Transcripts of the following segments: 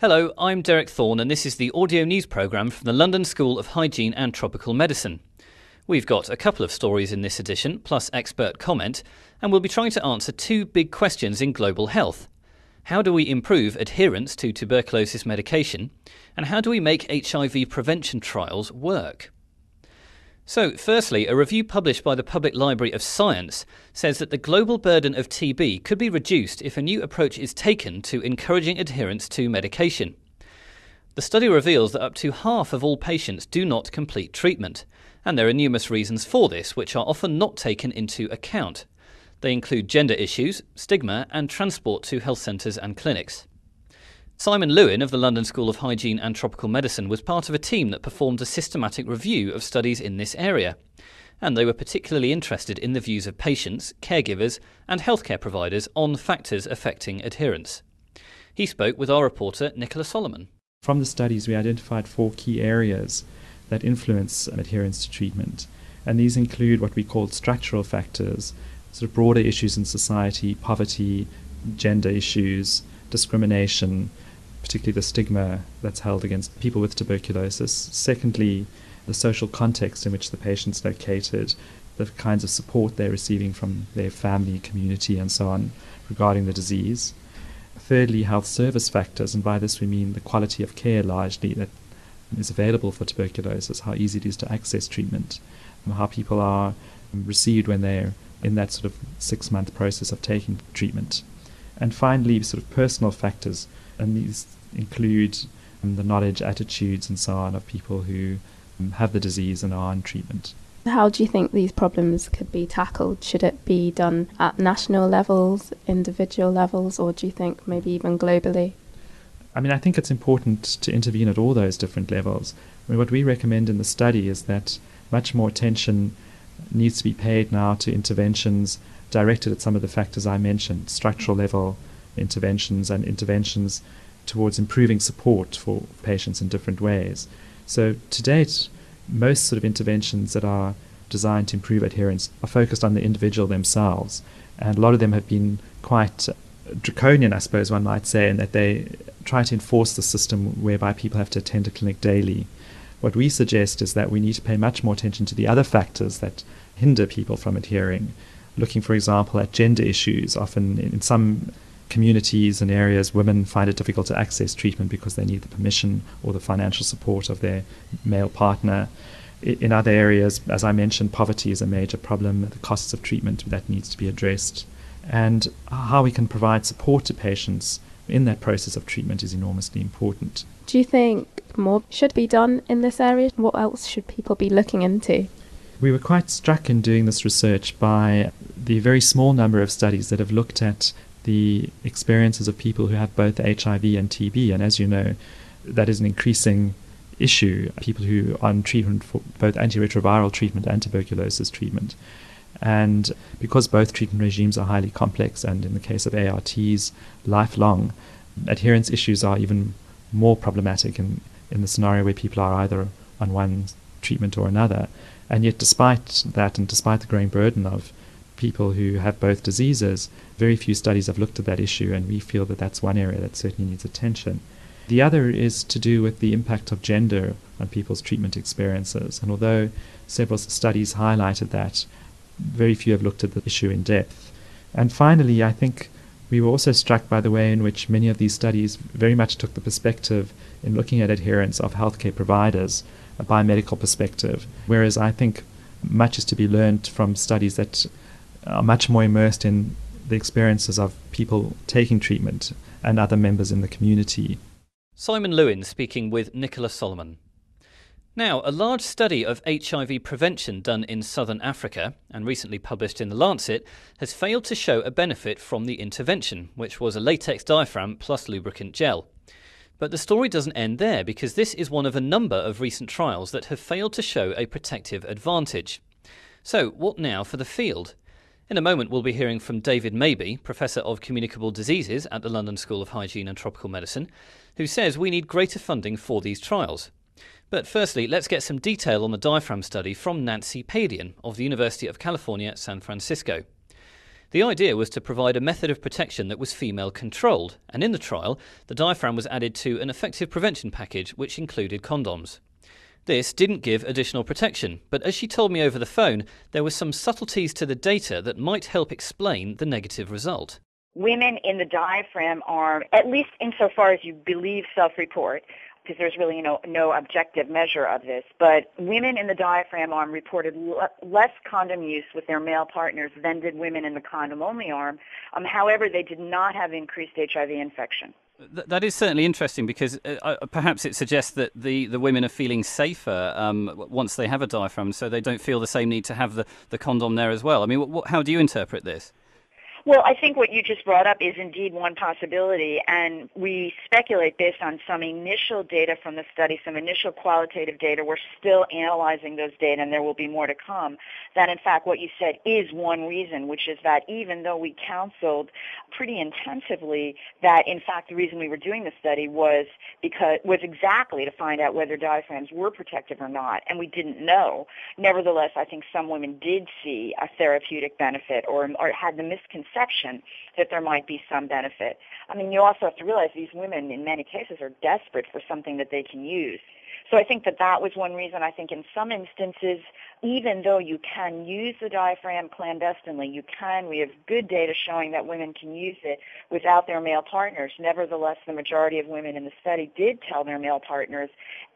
Hello, I'm Derek Thorne, and this is the audio news programme from the London School of Hygiene and Tropical Medicine. We've got a couple of stories in this edition, plus expert comment, and we'll be trying to answer two big questions in global health. How do we improve adherence to tuberculosis medication? And how do we make HIV prevention trials work? So, firstly, a review published by the Public Library of Science says that the global burden of TB could be reduced if a new approach is taken to encouraging adherence to medication. The study reveals that up to half of all patients do not complete treatment, and there are numerous reasons for this, which are often not taken into account. They include gender issues, stigma, and transport to health centres and clinics. Simon Lewin of the London School of Hygiene and Tropical Medicine was part of a team that performed a systematic review of studies in this area. And they were particularly interested in the views of patients, caregivers, and healthcare providers on factors affecting adherence. He spoke with our reporter, Nicola Solomon. From the studies, we identified four key areas that influence adherence to treatment. And these include what we call structural factors, sort of broader issues in society, poverty, gender issues, discrimination, particularly the stigma that's held against people with tuberculosis. Secondly, the social context in which the patient's located, the kinds of support they're receiving from their family, community, and so on regarding the disease. Thirdly, health service factors, and by this we mean the quality of care largely that is available for tuberculosis, how easy it is to access treatment, how people are received when they're in that sort of six month process of taking treatment. And finally, sort of personal factors, and these include um, the knowledge, attitudes, and so on of people who um, have the disease and are on treatment. How do you think these problems could be tackled? Should it be done at national levels, individual levels, or do you think maybe even globally? I mean, I think it's important to intervene at all those different levels. I mean, what we recommend in the study is that much more attention needs to be paid now to interventions directed at some of the factors I mentioned structural level interventions and interventions towards improving support for patients in different ways. So, to date, most sort of interventions that are designed to improve adherence are focused on the individual themselves, and a lot of them have been quite draconian, I suppose one might say, in that they try to enforce the system whereby people have to attend a clinic daily. What we suggest is that we need to pay much more attention to the other factors that hinder people from adhering. Looking, for example, at gender issues. Often in some communities and areas, women find it difficult to access treatment because they need the permission or the financial support of their male partner. In other areas, as I mentioned, poverty is a major problem, the costs of treatment that needs to be addressed. And how we can provide support to patients in that process of treatment is enormously important. Do you think more should be done in this area? What else should people be looking into? We were quite struck in doing this research by the very small number of studies that have looked at the experiences of people who have both HIV and TB. And as you know, that is an increasing issue. People who are on treatment for both antiretroviral treatment and tuberculosis treatment. And because both treatment regimes are highly complex, and in the case of ARTs, lifelong, adherence issues are even more problematic in, in the scenario where people are either on one treatment or another. And yet, despite that, and despite the growing burden of people who have both diseases, very few studies have looked at that issue, and we feel that that's one area that certainly needs attention. The other is to do with the impact of gender on people's treatment experiences. And although several studies highlighted that, very few have looked at the issue in depth. And finally, I think we were also struck by the way in which many of these studies very much took the perspective in looking at adherence of healthcare providers, a biomedical perspective, whereas I think much is to be learned from studies that are much more immersed in the experiences of people taking treatment and other members in the community. Simon Lewin speaking with Nicola Solomon. Now, a large study of HIV prevention done in southern Africa and recently published in The Lancet has failed to show a benefit from the intervention, which was a latex diaphragm plus lubricant gel. But the story doesn't end there because this is one of a number of recent trials that have failed to show a protective advantage. So, what now for the field? In a moment, we'll be hearing from David Mabey, Professor of Communicable Diseases at the London School of Hygiene and Tropical Medicine, who says we need greater funding for these trials. But firstly, let's get some detail on the diaphragm study from Nancy Padian of the University of California, San Francisco. The idea was to provide a method of protection that was female controlled, and in the trial, the diaphragm was added to an effective prevention package which included condoms. This didn't give additional protection, but as she told me over the phone, there were some subtleties to the data that might help explain the negative result. Women in the diaphragm arm, at least insofar as you believe self-report, because there's really no, no objective measure of this, but women in the diaphragm arm reported l- less condom use with their male partners than did women in the condom-only arm. Um, however, they did not have increased HIV infection. Th- that is certainly interesting because uh, perhaps it suggests that the, the women are feeling safer um, once they have a diaphragm, so they don't feel the same need to have the, the condom there as well. I mean, what, how do you interpret this? Well, I think what you just brought up is indeed one possibility, and we speculate based on some initial data from the study, some initial qualitative data. We're still analyzing those data, and there will be more to come. That, in fact, what you said is one reason, which is that even though we counseled pretty intensively, that in fact the reason we were doing the study was because was exactly to find out whether diaphragms were protective or not, and we didn't know. Nevertheless, I think some women did see a therapeutic benefit or, or had the misconception perception that there might be some benefit. I mean, you also have to realize these women, in many cases, are desperate for something that they can use. So I think that that was one reason. I think in some instances, even though you can use the diaphragm clandestinely, you can. We have good data showing that women can use it without their male partners. Nevertheless, the majority of women in the study did tell their male partners,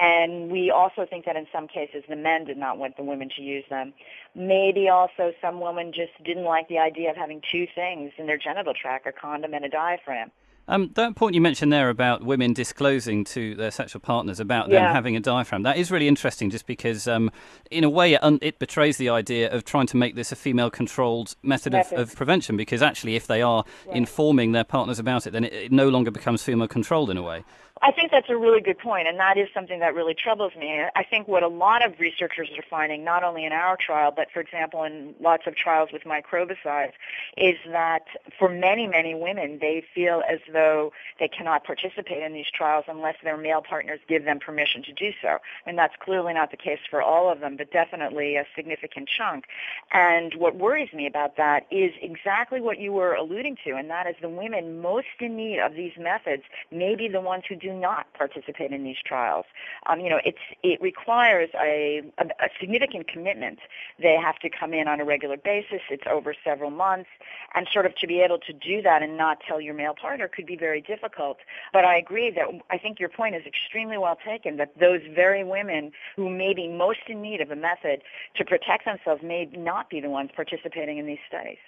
and we also think that in some cases the men did not want the women to use them. Maybe also some women just didn't like the idea of having two things in their genital tract, a condom and a diaphragm. Um, that point you mentioned there about women disclosing to their sexual partners about them Yeah. having a diaphragm, that is really interesting just because, um, in a way, it, un- it betrays the idea of trying to make this a female controlled method, of, of prevention because actually, if they are Right. informing their partners about it, then it, it no longer becomes female controlled in a way. I think that's a really good point, and that is something that really troubles me. I think what a lot of researchers are finding, not only in our trial, but for example in lots of trials with microbicides, is that for many, many women, they feel as though they cannot participate in these trials unless their male partners give them permission to do so. And that's clearly not the case for all of them, but definitely a significant chunk. And what worries me about that is exactly what you were alluding to, and that is the women most in need of these methods may be the ones who do not participate in these trials. Um, you know, it's it requires a, a, a significant commitment. They have to come in on a regular basis. It's over several months, and sort of to be able to do that and not tell your male partner could be very difficult. But I agree that I think your point is extremely well taken. That those very women who may be most in need of a method to protect themselves may not be the ones participating in these studies.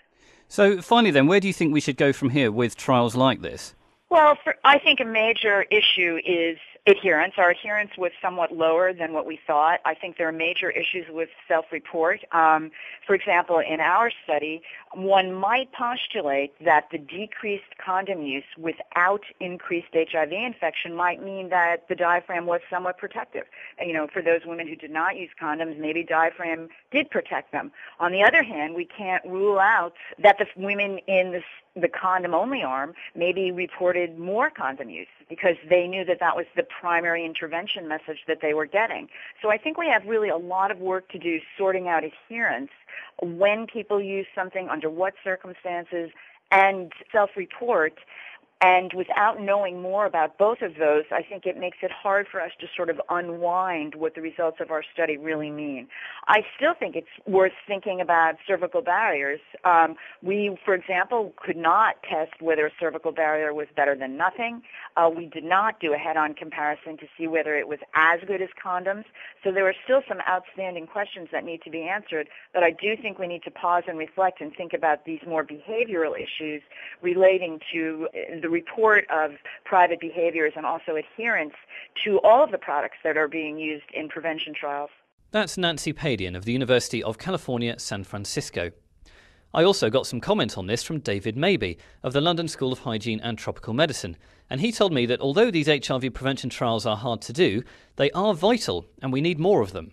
So, finally, then, where do you think we should go from here with trials like this? Well, for, I think a major issue is adherence. Our adherence was somewhat lower than what we thought. I think there are major issues with self-report. Um, for example, in our study, one might postulate that the decreased condom use without increased HIV infection might mean that the diaphragm was somewhat protective. You know, for those women who did not use condoms, maybe diaphragm did protect them. On the other hand, we can't rule out that the women in the the condom only arm maybe reported more condom use because they knew that that was the primary intervention message that they were getting. So I think we have really a lot of work to do sorting out adherence when people use something, under what circumstances, and self-report. And without knowing more about both of those, I think it makes it hard for us to sort of unwind what the results of our study really mean. I still think it's worth thinking about cervical barriers. Um, we, for example, could not test whether a cervical barrier was better than nothing. Uh, we did not do a head-on comparison to see whether it was as good as condoms. So there are still some outstanding questions that need to be answered, but I do think we need to pause and reflect and think about these more behavioral issues relating to uh, the report of private behaviors and also adherence to all of the products that are being used in prevention trials. That's Nancy Padian of the University of California, San Francisco. I also got some comment on this from David Mabey of the London School of Hygiene and Tropical Medicine, and he told me that although these HIV prevention trials are hard to do, they are vital and we need more of them.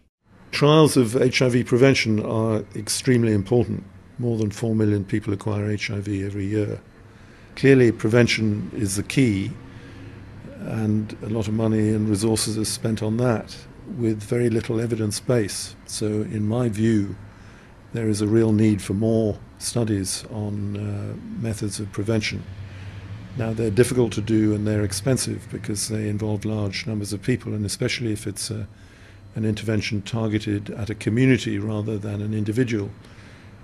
Trials of HIV prevention are extremely important. More than 4 million people acquire HIV every year. Clearly, prevention is the key, and a lot of money and resources are spent on that with very little evidence base. So, in my view, there is a real need for more studies on uh, methods of prevention. Now, they're difficult to do and they're expensive because they involve large numbers of people, and especially if it's a, an intervention targeted at a community rather than an individual,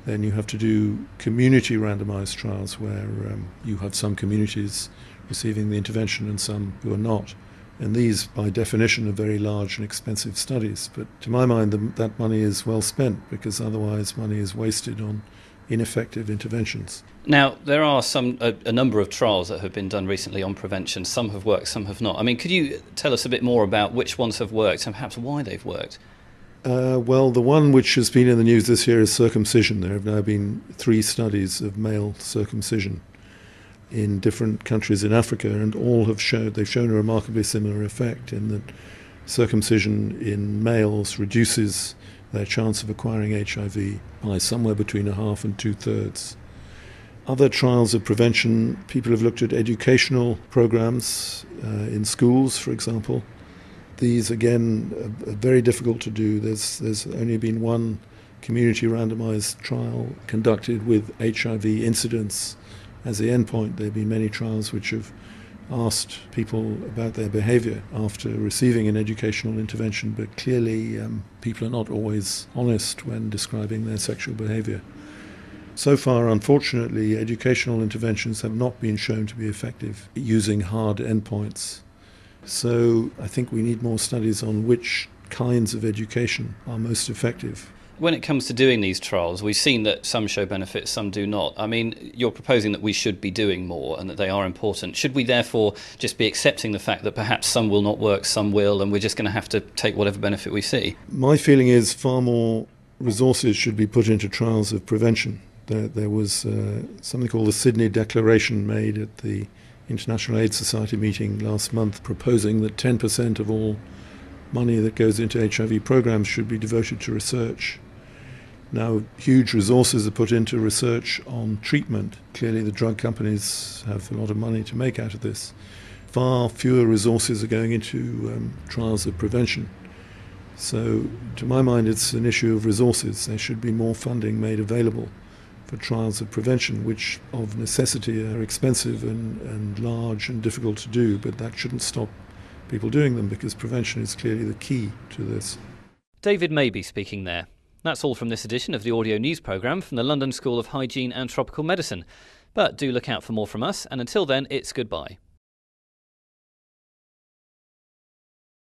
then you have to do community randomized trials where um, you have some communities receiving the intervention and some who are not. And these, by definition, are very large and expensive studies. But to my mind, the, that money is well spent because otherwise money is wasted on ineffective interventions. Now, there are some a, a, number of trials that have been done recently on prevention. Some have worked, some have not. I mean, could you tell us a bit more about which ones have worked and perhaps why they've worked? Uh, well, the one which has been in the news this year is circumcision. There have now been three studies of male circumcision in different countries in Africa, and all have shown they've shown a remarkably similar effect in that circumcision in males reduces their chance of acquiring HIV by somewhere between a half and two thirds. Other trials of prevention, people have looked at educational programs uh, in schools, for example. These, again, are, are very difficult to do. There's, there's only been one community randomized trial conducted with HIV incidence as the endpoint. There have been many trials which have asked people about their behavior after receiving an educational intervention, but clearly um, people are not always honest when describing their sexual behavior. So far, unfortunately, educational interventions have not been shown to be effective using hard endpoints. So I think we need more studies on which kinds of education are most effective when it comes to doing these trials, we've seen that some show benefits, some do not. I mean, you're proposing that we should be doing more and that they are important. Should we therefore just be accepting the fact that perhaps some will not work, some will, and we're just going to have to take whatever benefit we see? My feeling is far more resources should be put into trials of prevention. There, there was uh, something called the Sydney Declaration made at the International AIDS Society meeting last month proposing that 10% of all money that goes into HIV programs should be devoted to research. Now, huge resources are put into research on treatment. Clearly, the drug companies have a lot of money to make out of this. Far fewer resources are going into um, trials of prevention. So, to my mind, it's an issue of resources. There should be more funding made available for trials of prevention, which of necessity are expensive and, and large and difficult to do, but that shouldn't stop people doing them because prevention is clearly the key to this. David Mabey speaking there. That's all from this edition of the audio news programme from the London School of Hygiene and Tropical Medicine. But do look out for more from us, and until then, it's goodbye.